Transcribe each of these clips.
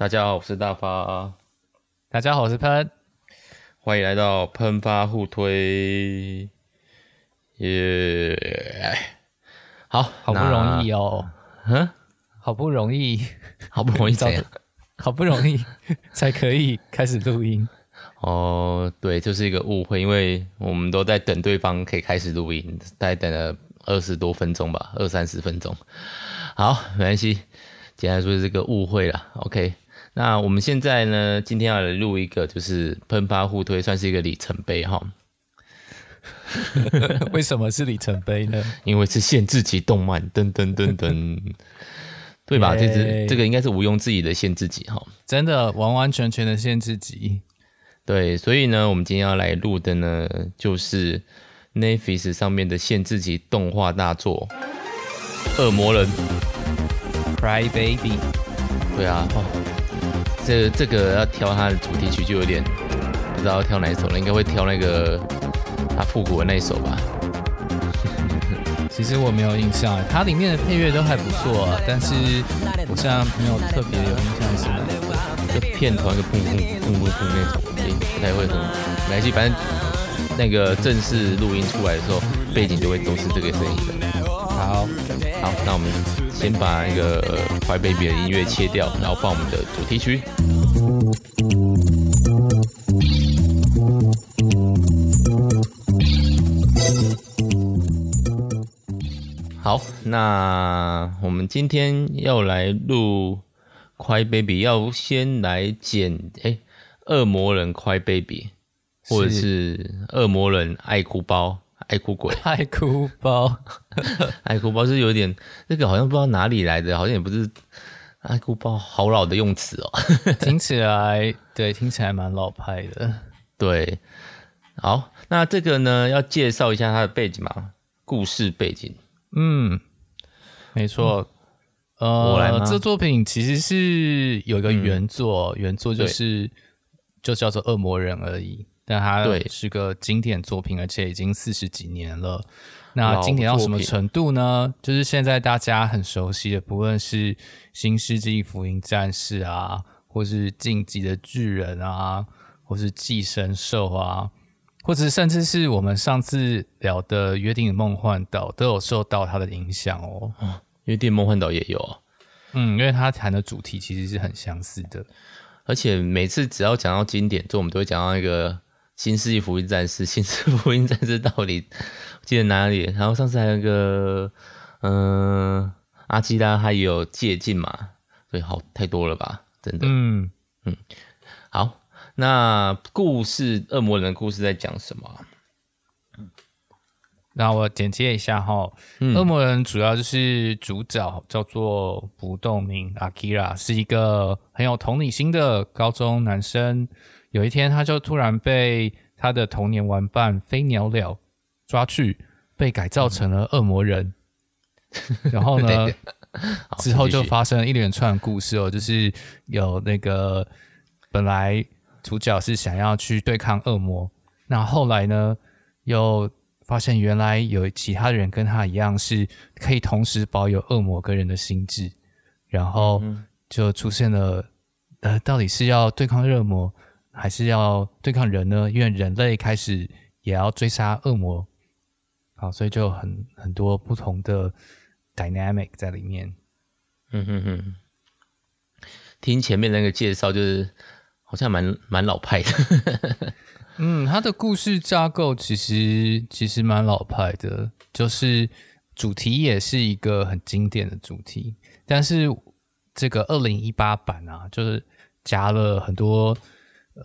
大家好，我是大发。大家好，我是喷。欢迎来到喷发互推。耶、yeah！好，好不容易哦，嗯，好不容易，好不容易怎样？好不容易才可以开始录音。哦，对，就是一个误会，因为我们都在等对方可以开始录音，大概等了二十多分钟吧，二三十分钟。好，没关系，简单说是个误会了。OK。那我们现在呢？今天要来录一个，就是喷发互推，算是一个里程碑哈。为什么是里程碑呢？因为是限制级动漫，噔噔噔噔，对吧？这只这个应该是毋庸置疑的限制级哈。真的，完完全全的限制级。对，所以呢，我们今天要来录的呢，就是 Netflix 上面的限制级动画大作《恶魔人》Cry Baby。对啊。这这个要挑它的主题曲就有点不知道要挑哪一首了，应该会挑那个他复古的那一首吧。其实我没有印象，它里面的配乐都还不错啊，但是我现在没有特别有印象是哪个。就片头那个砰砰砰砰砰那种，哎，不太会很没关系，反正那个正式录音出来的时候，背景就会都是这个声音的。好，好，那我们先把那个 Cry Baby 的音乐切掉，然后放我们的主题曲。好，那我们今天要来录 Cry Baby，要先来剪哎，恶魔人 Cry Baby，或者是恶魔人爱哭包。爱哭鬼，爱哭包，爱哭包是有点那个，好像不知道哪里来的，好像也不是爱哭包，好老的用词哦，听起来对，听起来蛮老派的。对，好，那这个呢，要介绍一下它的背景嘛，故事背景。嗯，没错，嗯、呃，这作品其实是有一个原作，嗯、原作就是就叫做恶魔人而已。但它是个经典作品，而且已经四十几年了。那经典到什么程度呢？就是现在大家很熟悉的，不论是《新世纪福音战士》啊，或是《进击的巨人》啊，或是《寄生兽》啊，或者甚至是我们上次聊的《约定的梦幻岛》，都有受到它的影响哦。嗯，《约定梦幻岛》也有啊。嗯，因为它谈的主题其实是很相似的，而且每次只要讲到经典，就我们都会讲到一个。新世纪福音战士，新世纪福音战士到底记得哪里？然后上次还有一个，嗯、呃，阿基拉还有借镜嘛？所以好太多了吧？真的，嗯嗯。好，那故事恶魔人的故事在讲什么？那我简介一下哈。嗯、恶魔人主要就是主角叫做不动明阿基拉，是一个很有同理心的高中男生。有一天，他就突然被他的童年玩伴飞鸟鸟抓去，被改造成了恶魔人。嗯、然后呢，之后就发生了一连串故事哦，就是有那个本来主角是想要去对抗恶魔，那后来呢，又发现原来有其他人跟他一样，是可以同时保有恶魔跟人的心智，然后就出现了，呃，到底是要对抗恶魔？还是要对抗人呢？因为人类开始也要追杀恶魔，好，所以就很很多不同的 dynamic 在里面。嗯哼哼，听前面那个介绍，就是好像蛮蛮老派的。嗯，他的故事架构其实其实蛮老派的，就是主题也是一个很经典的主题，但是这个二零一八版啊，就是加了很多。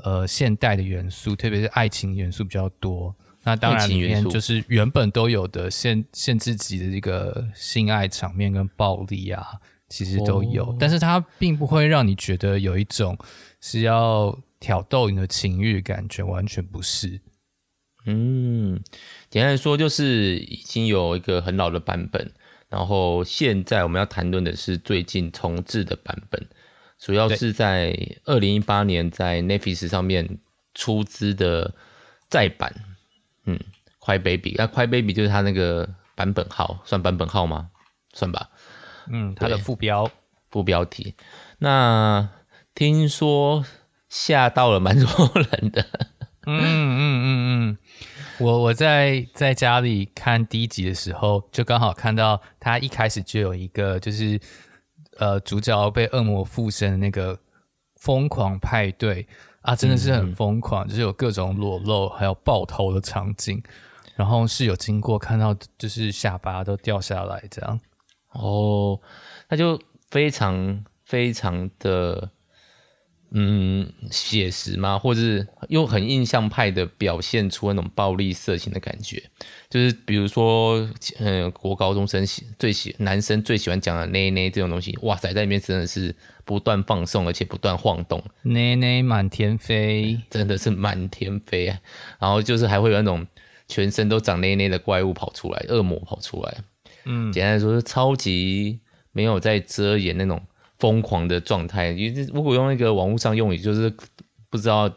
呃，现代的元素，特别是爱情元素比较多。那当然，里面就是原本都有的限限制级的这个性爱场面跟暴力啊，其实都有。哦、但是它并不会让你觉得有一种是要挑逗你的情欲感觉，完全不是。嗯，简单来说，就是已经有一个很老的版本，然后现在我们要谈论的是最近重置的版本。主要是在二零一八年在 Netflix 上面出资的再版，嗯，Cry Baby，那 Cry Baby 就是它那个版本号，算版本号吗？算吧，嗯，它的副标，副标题。那听说吓到了蛮多人的。嗯嗯嗯嗯，我我在在家里看第一集的时候，就刚好看到他一开始就有一个就是呃主角被恶魔附身的那个疯狂派对啊，真的是很疯狂，嗯、就是有各种裸露还有爆头的场景，然后是有经过看到就是下巴都掉下来这样。哦，他就非常非常的。嗯，写实吗？或者是又很印象派的表现出那种暴力色情的感觉，就是比如说，嗯，国高中生喜最喜男生最喜欢讲的内内这种东西，哇塞，在里面真的是不断放送，而且不断晃动，内内满天飞，真的是满天飞啊！然后就是还会有那种全身都长内内的怪物跑出来，恶魔跑出来，嗯，简单来说是超级没有在遮掩那种。疯狂的状态，因为如果用那个网络上用语，就是不知道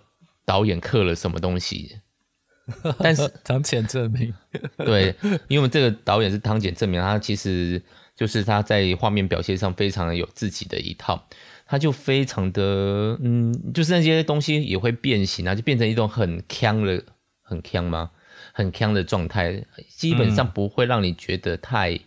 导演刻了什么东西。但是汤浅证明，对，因为这个导演是汤浅证明，他其实就是他在画面表现上非常的有自己的一套，他就非常的嗯，就是那些东西也会变形啊，就变成一种很腔的、很腔吗？很腔的状态，基本上不会让你觉得太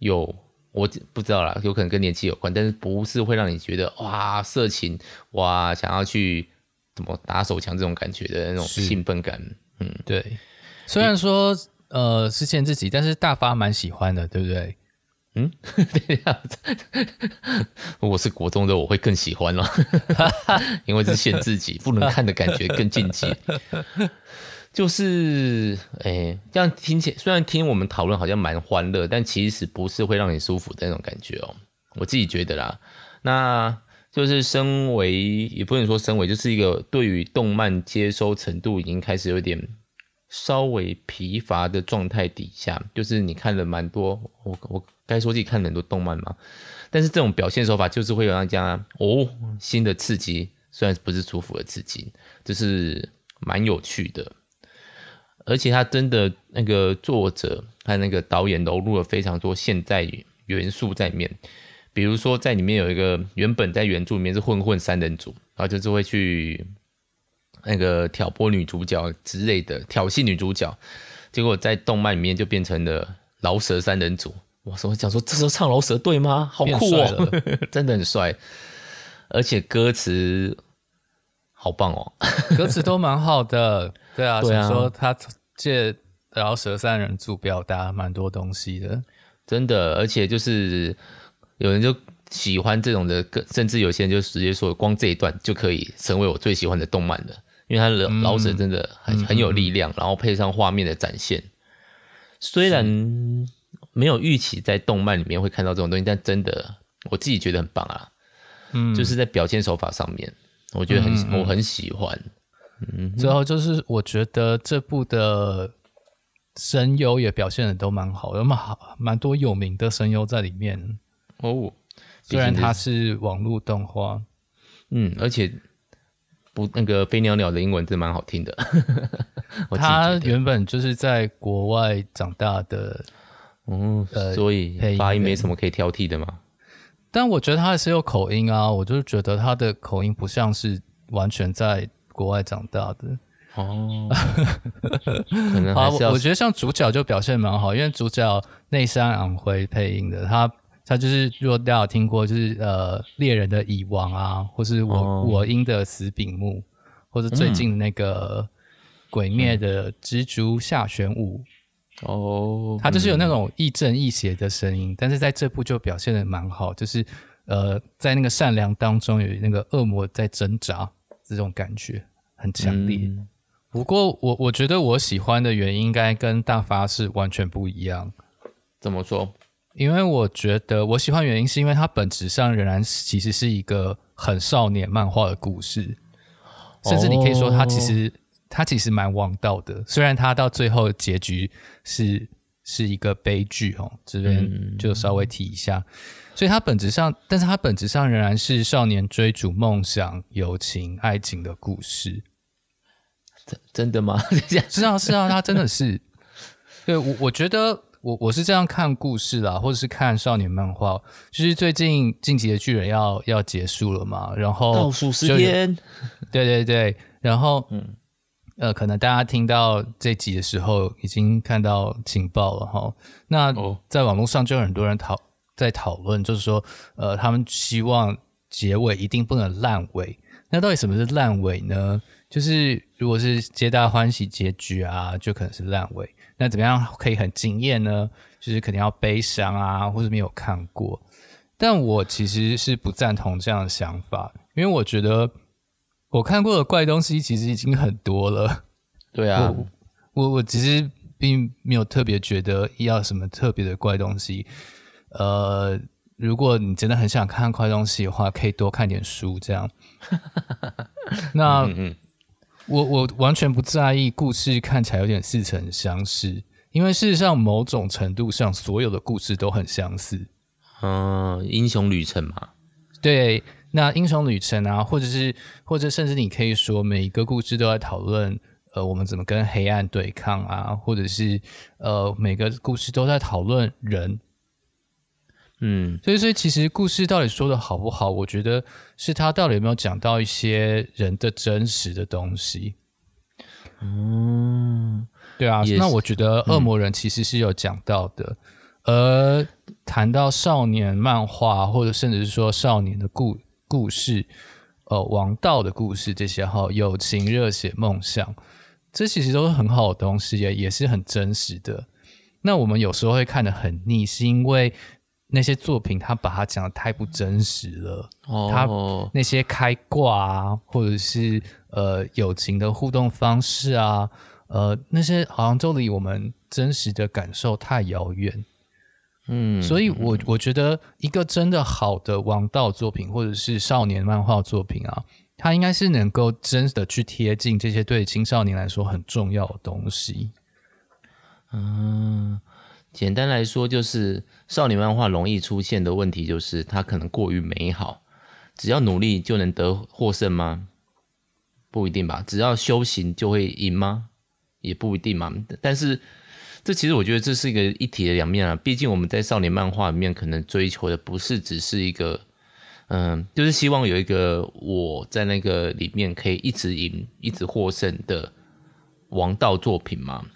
有。我不知道啦，有可能跟年纪有关，但是不是会让你觉得哇色情哇想要去怎么打手枪这种感觉的那种兴奋感，嗯，对。虽然说呃是限制级，但是大发蛮喜欢的，对不对？嗯，对呀。如果是国中的，我会更喜欢了，因为是限制级，不能看的感觉更禁忌。就是，哎、这样听起来，虽然听我们讨论好像蛮欢乐，但其实不是会让你舒服的那种感觉哦。我自己觉得啦，那就是身为，也不能说身为，就是一个对于动漫接收程度已经开始有点稍微疲乏的状态底下，就是你看了蛮多，我我该说自己看了很多动漫嘛，但是这种表现手法就是会有让大家哦新的刺激，虽然不是舒服的刺激，就是蛮有趣的。而且他真的那个作者和那个导演融入了非常多现代元素在里面，比如说在里面有一个原本在原著里面是混混三人组，然后就是会去那个挑拨女主角之类的挑衅女主角，结果在动漫里面就变成了饶舌三人组。哇，我讲说这时候唱饶舌对吗？好酷哦，真的很帅，而且歌词好棒哦，歌词都蛮好的。对啊，所以说他借饶舌三人组表达蛮多东西的，真的，而且就是有人就喜欢这种的，甚至有些人就直接说，光这一段就可以成为我最喜欢的动漫了，因为他的饶舌真的很、嗯、很有力量，然后配上画面的展现，虽然没有预期在动漫里面会看到这种东西，但真的我自己觉得很棒啊，嗯，就是在表现手法上面，我觉得很、嗯、我很喜欢。嗯，最后就是我觉得这部的声优也表现的都蛮好，有蛮好蛮多有名的声优在里面哦。虽然它是网络动画，嗯，而且不那个飞鸟鸟的英文真蛮好听的。他原本就是在国外长大的，嗯，所以发音没什么可以挑剔的嘛。但我觉得他还是有口音啊，我就是觉得他的口音不像是完全在。国外长大的。哦，可能我觉得像主角就表现蛮好，因为主角内山昂辉配音的，他他就是如果大家有听过，就是呃猎人的蚁王啊，或是我、哦、我英的死柄木，或者最近的那个鬼灭的蜘蛛下玄武哦，他就是有那种亦正亦邪的声音，但是在这部就表现的蛮好，就是呃在那个善良当中有那个恶魔在挣扎这种感觉。很强烈，嗯、不过我我觉得我喜欢的原因应该跟大发是完全不一样。怎么说？因为我觉得我喜欢原因是因为它本质上仍然其实是一个很少年漫画的故事，甚至你可以说它其实它、哦、其实蛮王道的。虽然它到最后结局是是一个悲剧哦，这边就稍微提一下。嗯、所以它本质上，但是它本质上仍然是少年追逐梦想、友情、爱情的故事。真的吗？是啊，是啊，他真的是。对我，我觉得我我是这样看故事啦，或者是看少年漫画，就是最近《进击的巨人要》要要结束了嘛，然后倒数十天，对对对，然后嗯呃，可能大家听到这集的时候已经看到情报了哈。那在网络上就有很多人讨在讨论，就是说呃，他们希望结尾一定不能烂尾。那到底什么是烂尾呢？就是如果是皆大欢喜结局啊，就可能是烂尾。那怎么样可以很惊艳呢？就是肯定要悲伤啊，或者没有看过。但我其实是不赞同这样的想法，因为我觉得我看过的怪东西其实已经很多了。对啊，我我，我其实并没有特别觉得要什么特别的怪东西。呃，如果你真的很想看怪东西的话，可以多看点书，这样。那。嗯嗯我我完全不在意故事看起来有点似曾相识，因为事实上某种程度上，所有的故事都很相似。嗯，英雄旅程嘛，对，那英雄旅程啊，或者是或者甚至你可以说，每一个故事都在讨论，呃，我们怎么跟黑暗对抗啊，或者是呃，每个故事都在讨论人。嗯，所以所以其实故事到底说的好不好，我觉得是他到底有没有讲到一些人的真实的东西。嗯，对啊，那我觉得恶魔人其实是有讲到的。而谈到少年漫画，或者甚至是说少年的故故事，呃，王道的故事这些哈，友情、热血、梦想，这其实都是很好的东西，也也是很真实的。那我们有时候会看得很腻，是因为。那些作品，他把它讲的太不真实了。哦，他那些开挂啊，或者是呃友情的互动方式啊，呃那些好像都离我们真实的感受太遥远。嗯，所以我我觉得一个真的好的王道作品，或者是少年漫画作品啊，它应该是能够真的去贴近这些对青少年来说很重要的东西。嗯。简单来说，就是少年漫画容易出现的问题，就是它可能过于美好。只要努力就能得获胜吗？不一定吧。只要修行就会赢吗？也不一定嘛。但是，这其实我觉得这是一个一体的两面啊。毕竟我们在少年漫画里面，可能追求的不是只是一个，嗯，就是希望有一个我在那个里面可以一直赢、一直获胜的王道作品嘛。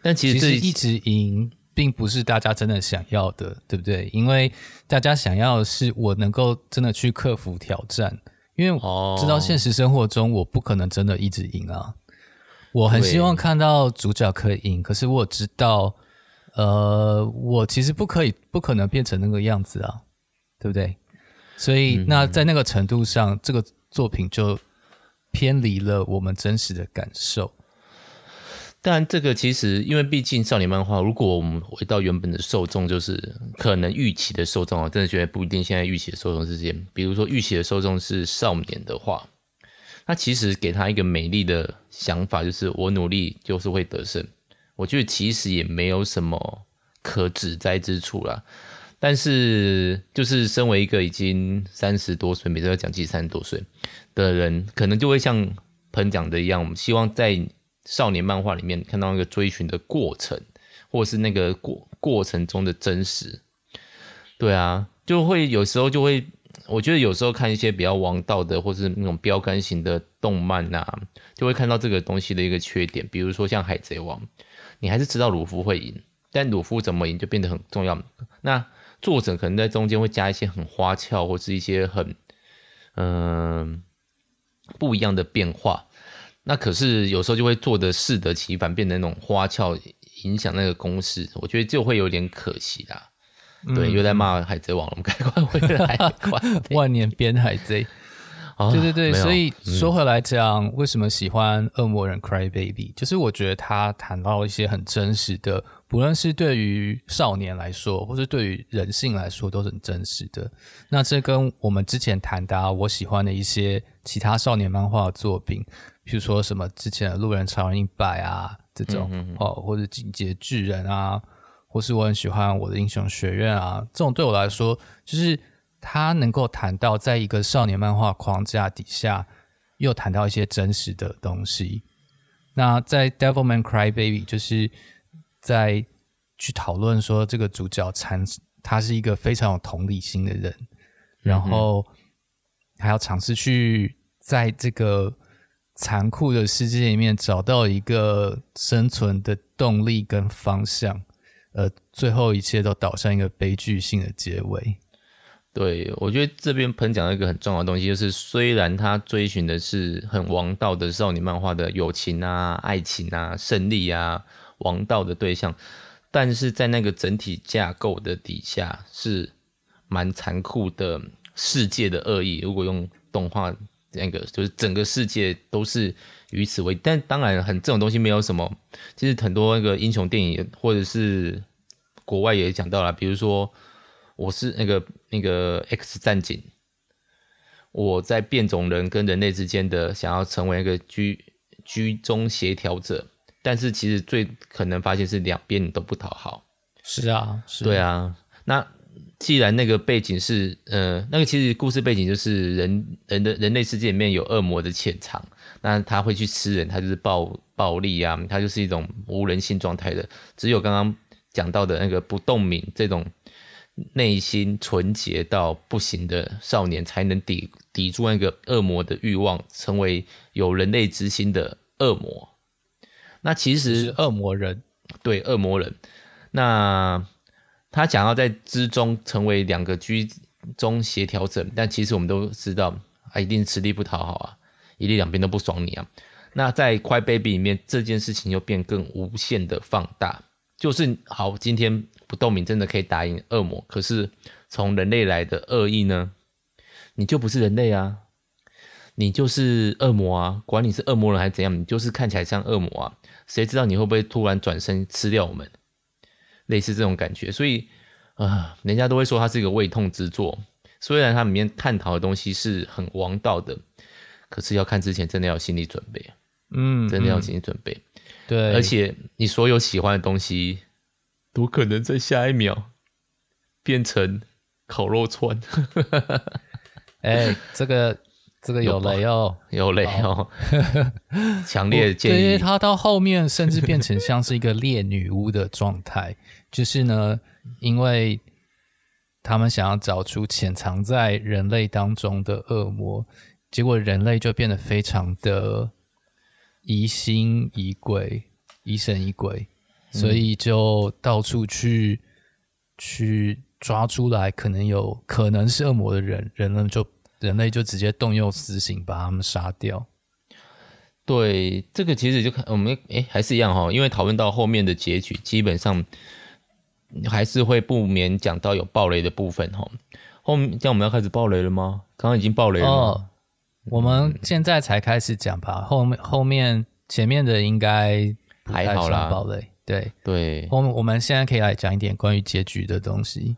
但其实这一直赢。并不是大家真的想要的，对不对？因为大家想要的是我能够真的去克服挑战，因为知道现实生活中我不可能真的一直赢啊。我很希望看到主角可以赢，可是我知道，呃，我其实不可以，不可能变成那个样子啊，对不对？所以那在那个程度上，这个作品就偏离了我们真实的感受。但这个其实，因为毕竟少年漫画，如果我们回到原本的受众，就是可能预期的受众啊，真的觉得不一定。现在预期的受众是这样，比如说预期的受众是少年的话，那其实给他一个美丽的想法，就是我努力就是会得胜。我觉得其实也没有什么可指摘之处啦。但是，就是身为一个已经三十多岁，每次要讲自己三十多岁的人，可能就会像喷讲的一样，我们希望在。少年漫画里面看到那个追寻的过程，或是那个过过程中的真实，对啊，就会有时候就会，我觉得有时候看一些比较王道的，或是那种标杆型的动漫啊，就会看到这个东西的一个缺点，比如说像海贼王，你还是知道鲁夫会赢，但鲁夫怎么赢就变得很重要。那作者可能在中间会加一些很花俏，或是一些很嗯、不一样的变化。那可是有时候就会做的适得其反，变成那种花俏，影响那个公式，我觉得就会有点可惜啦。嗯、对，又在骂海贼王了，我们赶快回来，万年编海贼。哦、对对对，所以说回来讲，为什么喜欢《恶魔人 Cry Baby》，就是我觉得他谈到一些很真实的，不论是对于少年来说，或是对于人性来说，都是很真实的。那这跟我们之前谈的、啊，我喜欢的一些其他少年漫画作品。譬如说什么之前的《路人超人一百》啊，这种哦，或者《进击巨人》啊，或是我很喜欢《我的英雄学院》啊，这种对我来说，就是他能够谈到在一个少年漫画框架底下，又谈到一些真实的东西。那在《Devilman Crybaby》就是在去讨论说，这个主角残他是一个非常有同理心的人，然后还要尝试去在这个残酷的世界里面找到一个生存的动力跟方向，呃，最后一切都导向一个悲剧性的结尾。对，我觉得这边喷讲到一个很重要的东西，就是虽然他追寻的是很王道的少女漫画的友情啊、爱情啊、胜利啊、王道的对象，但是在那个整体架构的底下是蛮残酷的世界的恶意。如果用动画那个，就是整个世界都是与此为，但当然很这种东西没有什么，其实很多那个英雄电影或者是国外也讲到了，比如说。我是那个那个 X 战警，我在变种人跟人类之间的想要成为一个居居中协调者，但是其实最可能发现是两边你都不讨好。是啊，是啊，对啊。那既然那个背景是，呃，那个其实故事背景就是人人的人类世界里面有恶魔的潜藏，那他会去吃人，他就是暴暴力啊，他就是一种无人性状态的。只有刚刚讲到的那个不动明这种。内心纯洁到不行的少年，才能抵抵住那个恶魔的欲望，成为有人类之心的恶魔。那其实是恶魔人，对恶魔人。那他想要在之中成为两个居中协调者，但其实我们都知道，啊，一定吃力不讨好啊，一定两边都不爽你啊。那在 Cry Baby 里面，这件事情又变更无限的放大，就是好，今天。不动明真的可以打赢恶魔，可是从人类来的恶意呢？你就不是人类啊，你就是恶魔啊！管你是恶魔人还是怎样，你就是看起来像恶魔啊！谁知道你会不会突然转身吃掉我们？类似这种感觉，所以啊、呃，人家都会说它是一个胃痛之作。虽然它里面探讨的东西是很王道的，可是要看之前真的要有心理准备，嗯，真的要有心理准备。对，而且你所有喜欢的东西。都可能在下一秒变成烤肉串。哎、欸，这个这个有雷哦，有雷哦，强烈建议。对，他到后面甚至变成像是一个猎女巫的状态，就是呢，因为他们想要找出潜藏在人类当中的恶魔，结果人类就变得非常的疑心疑鬼，疑神疑鬼。所以就到处去去抓出来，可能有可能是恶魔的人，人呢就人类就直接动用私刑把他们杀掉。对，这个其实就看我们哎还是一样哈，因为讨论到后面的结局，基本上还是会不免讲到有暴雷的部分哈。后面这样我们要开始暴雷了吗？刚刚已经暴雷了。哦，我们现在才开始讲吧，后面后面前面的应该还好啦，暴雷。对对，我们我们现在可以来讲一点关于结局的东西。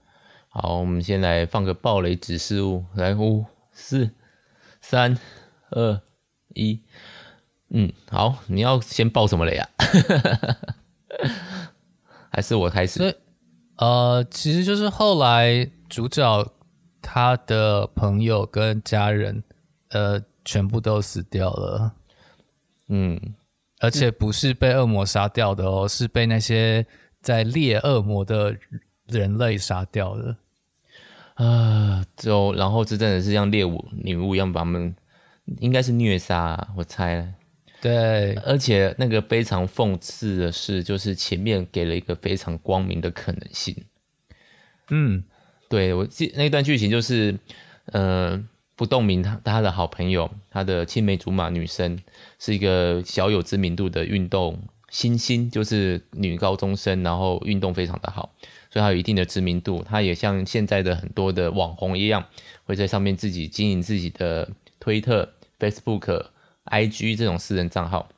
好，我们先来放个暴雷指示物，来五四三二一，嗯，好，你要先爆什么雷啊？还是我开始？所以呃，其实就是后来主角他的朋友跟家人呃全部都死掉了。嗯。而且不是被恶魔杀掉的哦，是被那些在猎恶魔的人类杀掉的。啊，就然后这真的是像猎物女巫一样把他们，应该是虐杀啊，我猜。对，而且那个非常讽刺的是，就是前面给了一个非常光明的可能性。嗯，对，我记那段剧情就是，呃。不动明他他的好朋友，他的青梅竹马女生，是一个小有知名度的运动新星，就是女高中生，然后运动非常的好，所以他有一定的知名度。他也像现在的很多的网红一样，会在上面自己经营自己的推特、Facebook、IG 这种私人账号，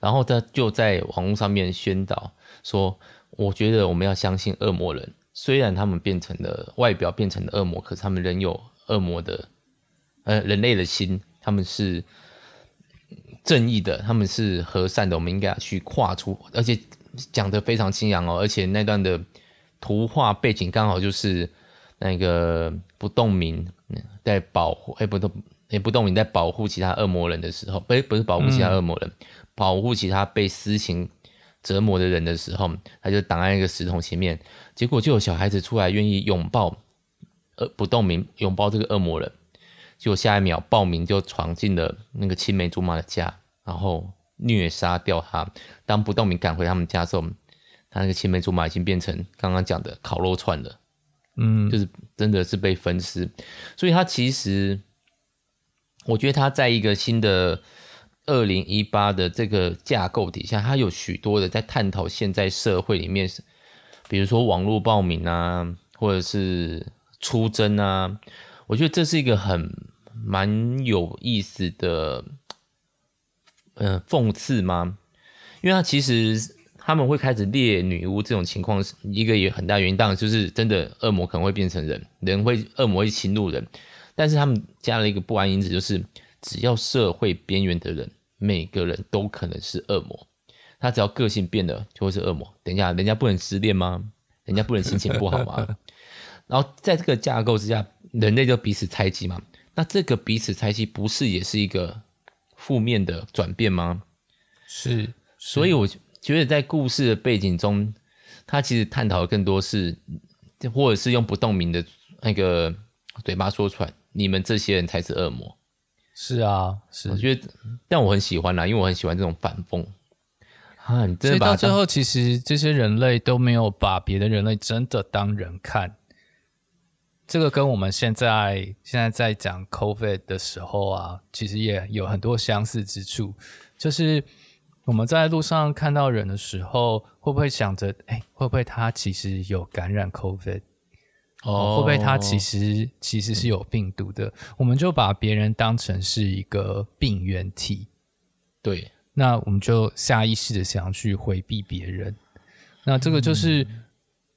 然后他就在网络上面宣导说：“我觉得我们要相信恶魔人，虽然他们变成了外表变成了恶魔，可是他们仍有。”恶魔的，呃，人类的心，他们是正义的，他们是和善的，我们应该去跨出，而且讲得非常清扬哦，而且那段的图画背景刚好就是那个不动明在保护，哎，不动，哎，不动明在保护其他恶魔人的时候，不，不是保护其他恶魔人，嗯、保护其他被私刑折磨的人的时候，他就挡在那个石头前面，结果就有小孩子出来愿意拥抱呃不动明，拥抱这个恶魔人，结果下一秒暴民就闯进了那个青梅竹马的家，然后虐杀掉他。当不动明赶回他们家的时候，他那个青梅竹马已经变成刚刚讲的烤肉串了，嗯，就是真的是被分尸，所以他其实，我觉得他在一个新的。二零一八的这个架构底下，他有许多的在探讨现在社会里面，比如说网络报名啊，或者是出征啊，我觉得这是一个很蛮有意思的，嗯、呃，讽刺吗？因为他其实他们会开始猎女巫这种情况，一个也很大原因，当然就是真的恶魔可能会变成人，人会恶魔会侵入人，但是他们加了一个不安因子，就是。只要社会边缘的人，每个人都可能是恶魔。他只要个性变了，就会是恶魔。等一下，人家不能失恋吗？人家不能心情不好吗？然后在这个架构之下，人类就彼此猜忌嘛。那这个彼此猜忌，不是也是一个负面的转变吗？是。是。所以我觉得在故事的背景中，他其实探讨的更多是，或者是用不动明的那个嘴巴说出来：你们这些人才是恶魔。是啊，是，我觉得，但我很喜欢啦，因为我很喜欢这种反讽。啊，你真的把所以到最后，其实这些人类都没有把别的人类真的当人看。这个跟我们现在现在在讲 COVID 的时候啊，其实也有很多相似之处。就是我们在路上看到人的时候，会不会想着，哎，会不会他其实有感染 COVID？哦，会不会他其实其实是有病毒的？我们就把别人当成是一个病原体，对，那我们就下意识的想要去回避别人。那这个就是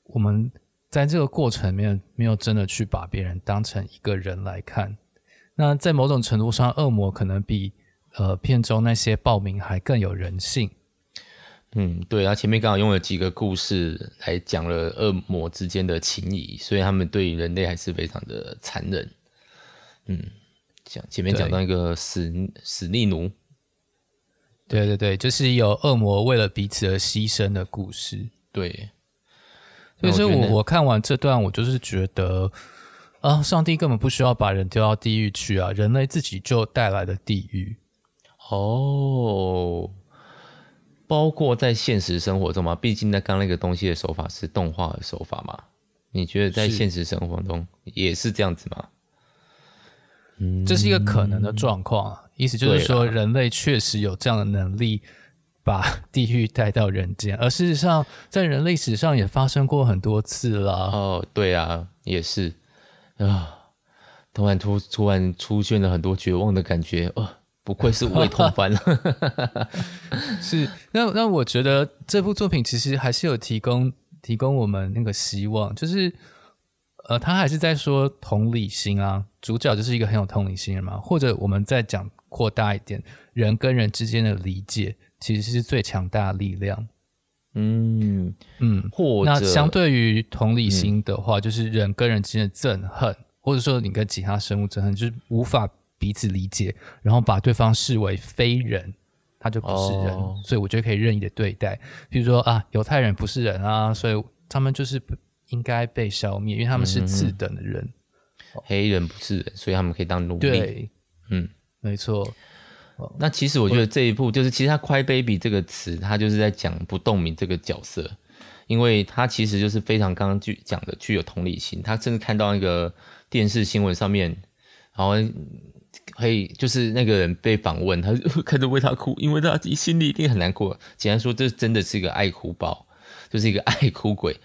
我们在这个过程里面没有真的去把别人当成一个人来看。那在某种程度上，恶魔可能比呃片中那些暴民还更有人性。嗯，对啊，前面刚好用了几个故事来讲了恶魔之间的情谊，所以他们对人类还是非常的残忍。嗯，讲前面讲到一个死死力奴，对对对，就是有恶魔为了彼此而牺牲的故事。对，所以说我我看完这段，我就是觉得啊，上帝根本不需要把人丢到地狱去啊，人类自己就带来了地狱。哦。包括在现实生活中嘛，毕竟那刚那个东西的手法是动画的手法嘛，你觉得在现实生活中也是这样子吗？嗯，这是一个可能的状况啊，意思就是说人类确实有这样的能力，把地狱带到人间，而事实上在人类史上也发生过很多次了。哦，对啊，也是啊，突然突突然出现了很多绝望的感觉啊。哦不愧是五味同番了，是那那我觉得这部作品其实还是有提供提供我们那个希望，就是呃，他还是在说同理心啊，主角就是一个很有同理心的人嘛，或者我们再讲扩大一点，人跟人之间的理解其实是最强大的力量。嗯嗯，或者那相对于同理心的话，嗯、就是人跟人之间的憎恨，或者说你跟其他生物憎恨，就是无法。彼此理解，然后把对方视为非人，他就不是人，哦、所以我觉得可以任意的对待。比如说啊，犹太人不是人啊，所以他们就是应该被消灭，因为他们是次等的人。嗯嗯哦、黑人不是人，所以他们可以当奴隶。对，嗯，没错。那其实我觉得这一部就是，其实他 “cry baby” 这个词，他就是在讲不动明这个角色，因为他其实就是非常刚刚具讲的具有同理心。他甚至看到那个电视新闻上面，然后。可以，就是那个人被访问，他就开始为他哭，因为他心里一定很难过。简单说，这真的是一个爱哭包，就是一个爱哭鬼。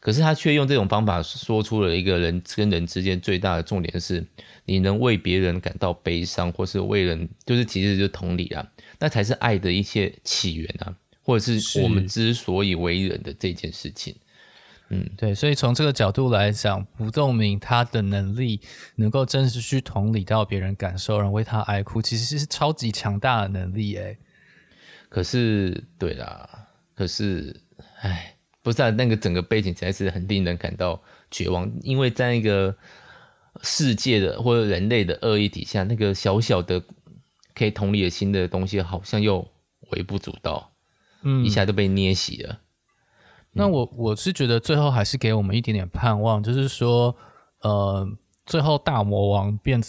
可是他却用这种方法说出了一个人跟人之间最大的重点是：你能为别人感到悲伤，或是为人，就是其实就是同理啊，那才是爱的一些起源啊，或者是我们之所以为人的这件事情。嗯，对，所以从这个角度来讲，不动明他的能力能够真实去同理到别人感受，然后为他哀哭，其实是超级强大的能力诶。可是，对啦，可是，哎，不是啊，那个整个背景实在是很令人感到绝望，因为在那个世界的或者人类的恶意底下，那个小小的可以同理的心的东西，好像又微不足道。嗯，一下就被捏死了。那我我是觉得最后还是给我们一点点盼望，就是说，呃，最后大魔王变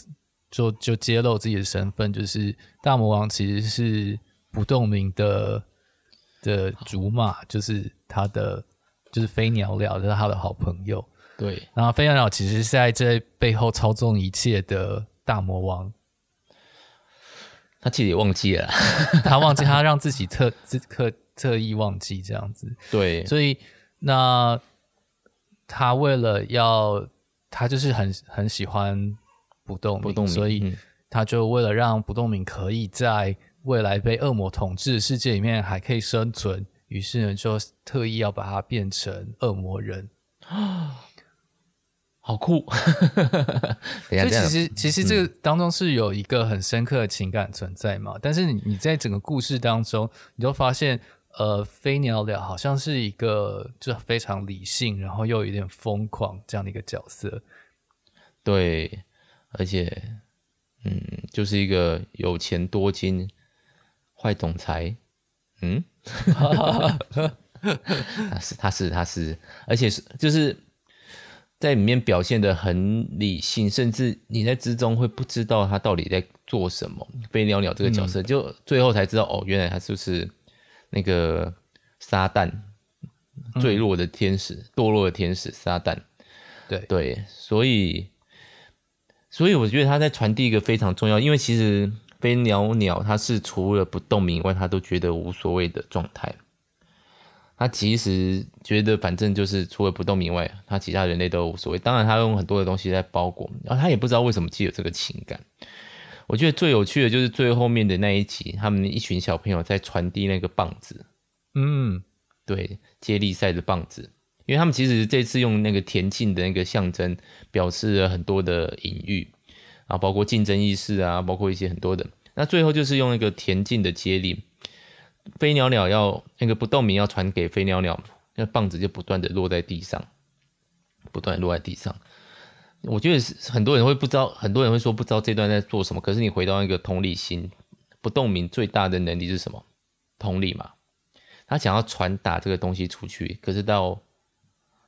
就就揭露自己的身份，就是大魔王其实是不动明的的竹马，就是他的就是飞鸟鸟，就是他的好朋友。对，然后飞鸟鸟其实是在这背后操纵一切的大魔王。他自己也忘记了，他忘记他让自己特自特特意忘记这样子。对，所以那他为了要，他就是很很喜欢不动明，不动，所以他就为了让不动明可以在未来被恶魔统治的世界里面还可以生存，于是呢就特意要把它变成恶魔人。好酷！所以其实其实这个当中是有一个很深刻的情感存在嘛。嗯、但是你你在整个故事当中，你就发现，呃，飞鸟鸟好像是一个就非常理性，然后又有点疯狂这样的一个角色。对，而且，嗯，就是一个有钱多金坏总裁。嗯，他是他是他是，而且是就是。在里面表现的很理性，甚至你在之中会不知道他到底在做什么。飞鸟鸟这个角色，嗯、就最后才知道哦，原来他就是那个撒旦，坠落的天使，嗯、堕落的天使撒旦。对对，所以所以我觉得他在传递一个非常重要，因为其实飞鸟鸟他是除了不动明以外，他都觉得无所谓的状态。他其实觉得，反正就是除了不动明外，他其他人类都无所谓。当然，他用很多的东西在包裹，然后他也不知道为什么既有这个情感。我觉得最有趣的就是最后面的那一集，他们一群小朋友在传递那个棒子。嗯，对，接力赛的棒子，因为他们其实这次用那个田径的那个象征，表示了很多的隐喻，啊，包括竞争意识啊，包括一些很多的。那最后就是用那个田径的接力。飞鸟鸟要那个不动明要传给飞鸟鸟，那棒子就不断的落在地上，不断落在地上。我觉得是很多人会不知道，很多人会说不知道这段在做什么。可是你回到那个同理心，不动明最大的能力是什么？同理嘛。他想要传达这个东西出去，可是到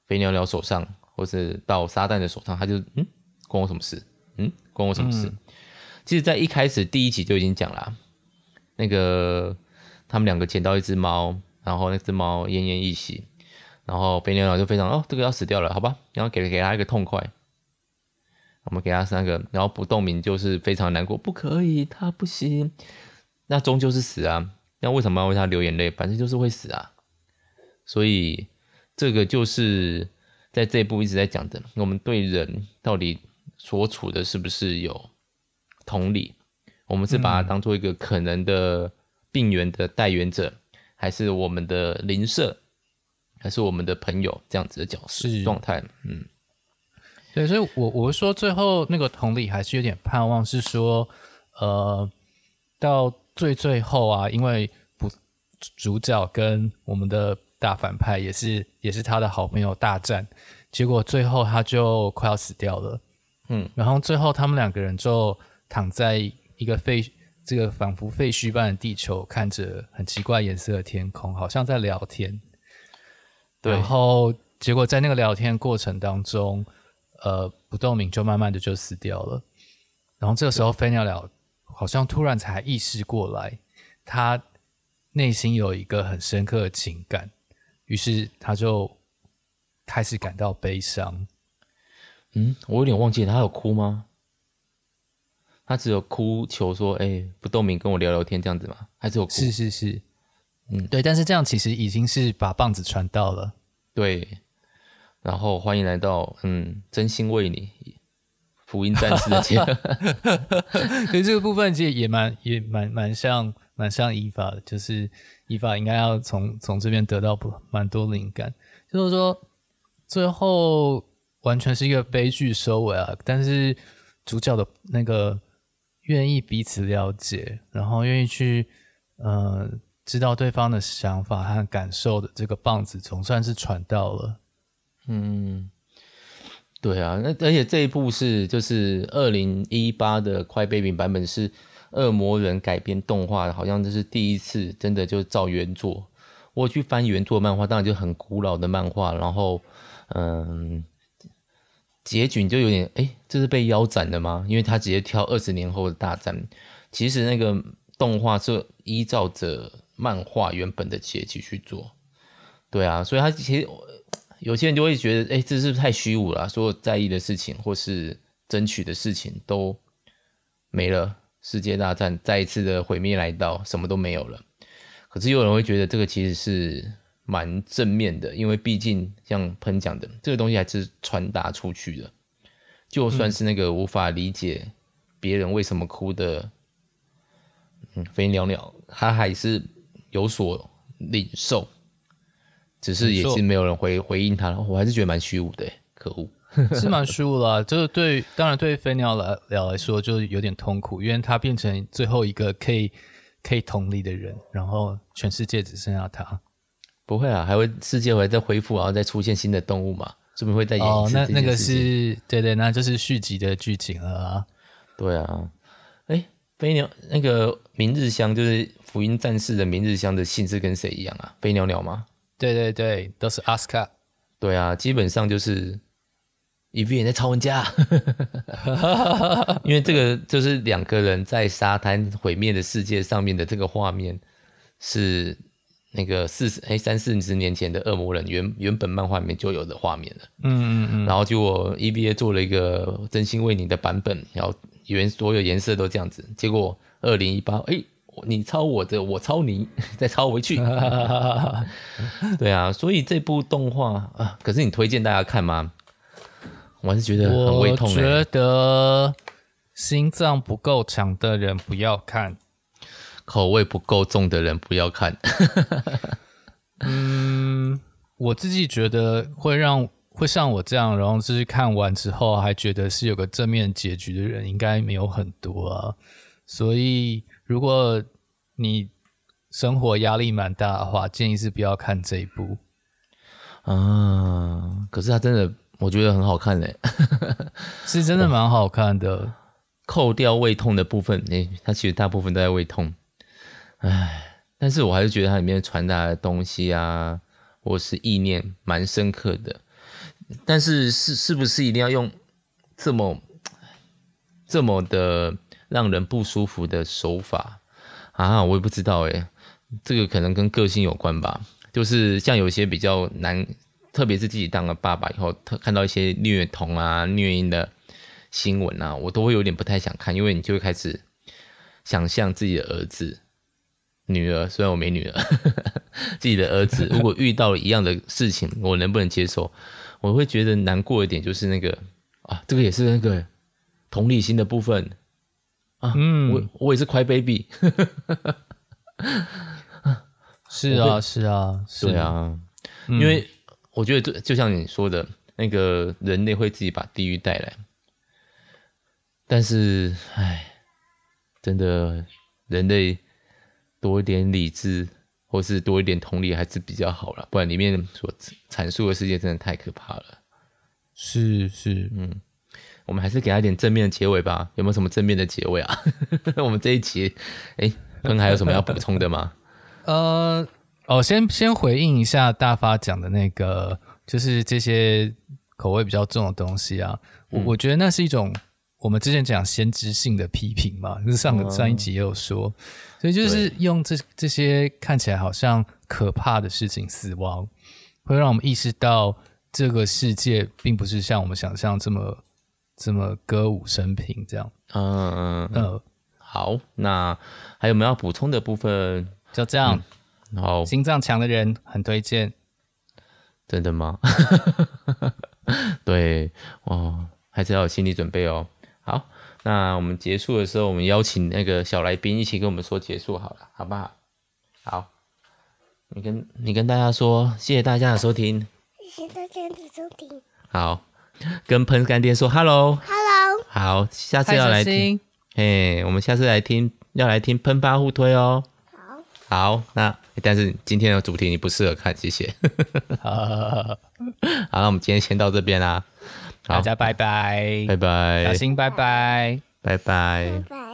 飞鸟鸟手上，或是到撒旦的手上，他就嗯，关我什么事？嗯，关我什么事？嗯、其实，在一开始第一集就已经讲了，那个。他们两个捡到一只猫，然后那只猫奄奄一息，然后飞鸟鸟就非常哦，这个要死掉了，好吧，然后给给他一个痛快，我们给他三个，然后不动明就是非常难过，不可以，他不行，那终究是死啊，那为什么要为他流眼泪？反正就是会死啊，所以这个就是在这一部一直在讲的，我们对人到底所处的是不是有同理？我们是把它当做一个可能的。病源的带源者，还是我们的邻舍，还是我们的朋友，这样子的角色状态，嗯，对，所以我，我我说最后那个同理还是有点盼望，是说，呃，到最最后啊，因为不主角跟我们的大反派也是也是他的好朋友大战，结果最后他就快要死掉了，嗯，然后最后他们两个人就躺在一个废。这个仿佛废墟般的地球，看着很奇怪颜色的天空，好像在聊天。对，然后结果在那个聊天过程当中，呃，不动明就慢慢的就死掉了。然后这个时候，飞鸟鸟好像突然才意识过来，他内心有一个很深刻的情感，于是他就开始感到悲伤。嗯，我有点忘记他有哭吗？他只有哭求说：“哎、欸，不动明跟我聊聊天这样子吗？还是有哭？是是是，嗯，对。但是这样其实已经是把棒子传到了，对。然后欢迎来到，嗯，真心为你福音战士的节所以 这个部分其实也蛮也蛮蛮像蛮像伊法的，就是伊法应该要从从这边得到不蛮多灵感，就是说最后完全是一个悲剧收尾啊。但是主角的那个。愿意彼此了解，然后愿意去，呃，知道对方的想法和感受的这个棒子总算是传到了。嗯，对啊，那而且这一部是就是二零一八的 Crybaby 版本是恶魔人改编动画，好像这是第一次真的就照原作。我去翻原作漫画，当然就很古老的漫画，然后嗯，结局就有点哎，这是被腰斩的吗？因为他直接挑二十年后的大战，其实那个动画是依照着漫画原本的结局去做，对啊，所以他其实有些人就会觉得，哎，这是不是太虚无了？所有在意的事情或是争取的事情都没了，世界大战再一次的毁灭来到，什么都没有了。可是有人会觉得这个其实是蛮正面的，因为毕竟像喷讲的，这个东西还是传达出去的。就算是那个无法理解别人为什么哭的，嗯，飞鸟鸟，他还是有所领受，只是也是没有人回回应他。我还是觉得蛮虚无的，可恶，是蛮虚无了，就是对，当然对飞鸟来鸟来说就有点痛苦，因为他变成最后一个可以。可以同理的人，然后全世界只剩下他。不会啊，还会世界会再恢复，然后再出现新的动物嘛？是不是会再演一次？哦，那那个是对对，那就是续集的剧情了啊。对啊，哎，飞鸟那个明日香就是福音战士的明日香的姓氏跟谁一样啊？飞鸟鸟吗？对对对，都是阿斯卡。对啊，基本上就是。e v 也在抄人家，因为这个就是两个人在沙滩毁灭的世界上面的这个画面，是那个四十哎三四十年前的恶魔人原原本漫画里面就有的画面了。嗯嗯嗯。然后就我 EVA 做了一个真心为你的版本，然后原所有颜色都这样子。结果二零一八，哎，你抄我的，我抄你，再抄回去。对啊，所以这部动画啊，可是你推荐大家看吗？我还是觉得很胃痛。我觉得心脏不够强的人不要看，口味不够重的人不要看。嗯，我自己觉得会让会像我这样，然后就是看完之后还觉得是有个正面结局的人，应该没有很多啊。所以，如果你生活压力蛮大的话，建议是不要看这一部。啊，可是它真的。我觉得很好看嘞，是真的蛮好看的。扣掉胃痛的部分，诶、欸，它其实大部分都在胃痛。唉，但是我还是觉得它里面传达的东西啊，或是意念蛮深刻的。但是是是不是一定要用这么这么的让人不舒服的手法啊？我也不知道诶、欸，这个可能跟个性有关吧。就是像有些比较难。特别是自己当了爸爸以后，他看到一些虐童啊、虐婴的新闻啊，我都会有点不太想看，因为你就会开始想象自己的儿子、女儿，虽然我没女儿，呵 呵自己的儿子 如果遇到了一样的事情，我能不能接受？我会觉得难过一点，就是那个啊，这个也是那个同理心的部分啊，嗯，我我也是 cry baby，是啊，是啊，对啊，因为。我觉得就就像你说的那个人类会自己把地狱带来，但是，唉，真的人类多一点理智，或是多一点同理还是比较好了，不然里面所阐述的世界真的太可怕了。是是，嗯，我们还是给他一点正面的结尾吧。有没有什么正面的结尾啊？我们这一集，哎，刚还有什么要补充的吗？呃。哦，先先回应一下大发讲的那个，就是这些口味比较重的东西啊，我、嗯、我觉得那是一种我们之前讲先知性的批评嘛，就是上个上一集也有说，所以就是用这这些看起来好像可怕的事情，死亡会让我们意识到这个世界并不是像我们想象这么这么歌舞升平这样。嗯嗯嗯，好，那还有没有要补充的部分？就这样。嗯好，心脏强的人很推荐。真的吗？对，哦，还是要有心理准备哦。好，那我们结束的时候，我们邀请那个小来宾一起跟我们说结束好了，好不好？好，你跟你跟大家说，谢谢大家的收听。谢谢大家的收听。好，跟喷干爹说 hello，hello。好，下次要来听，嘿，我们下次来听，要来听喷发互推哦。好，那但是今天的主题你不适合看，谢谢。好，好，那我们今天先到这边啦，大家拜拜，拜拜，小新拜拜，拜拜。拜拜。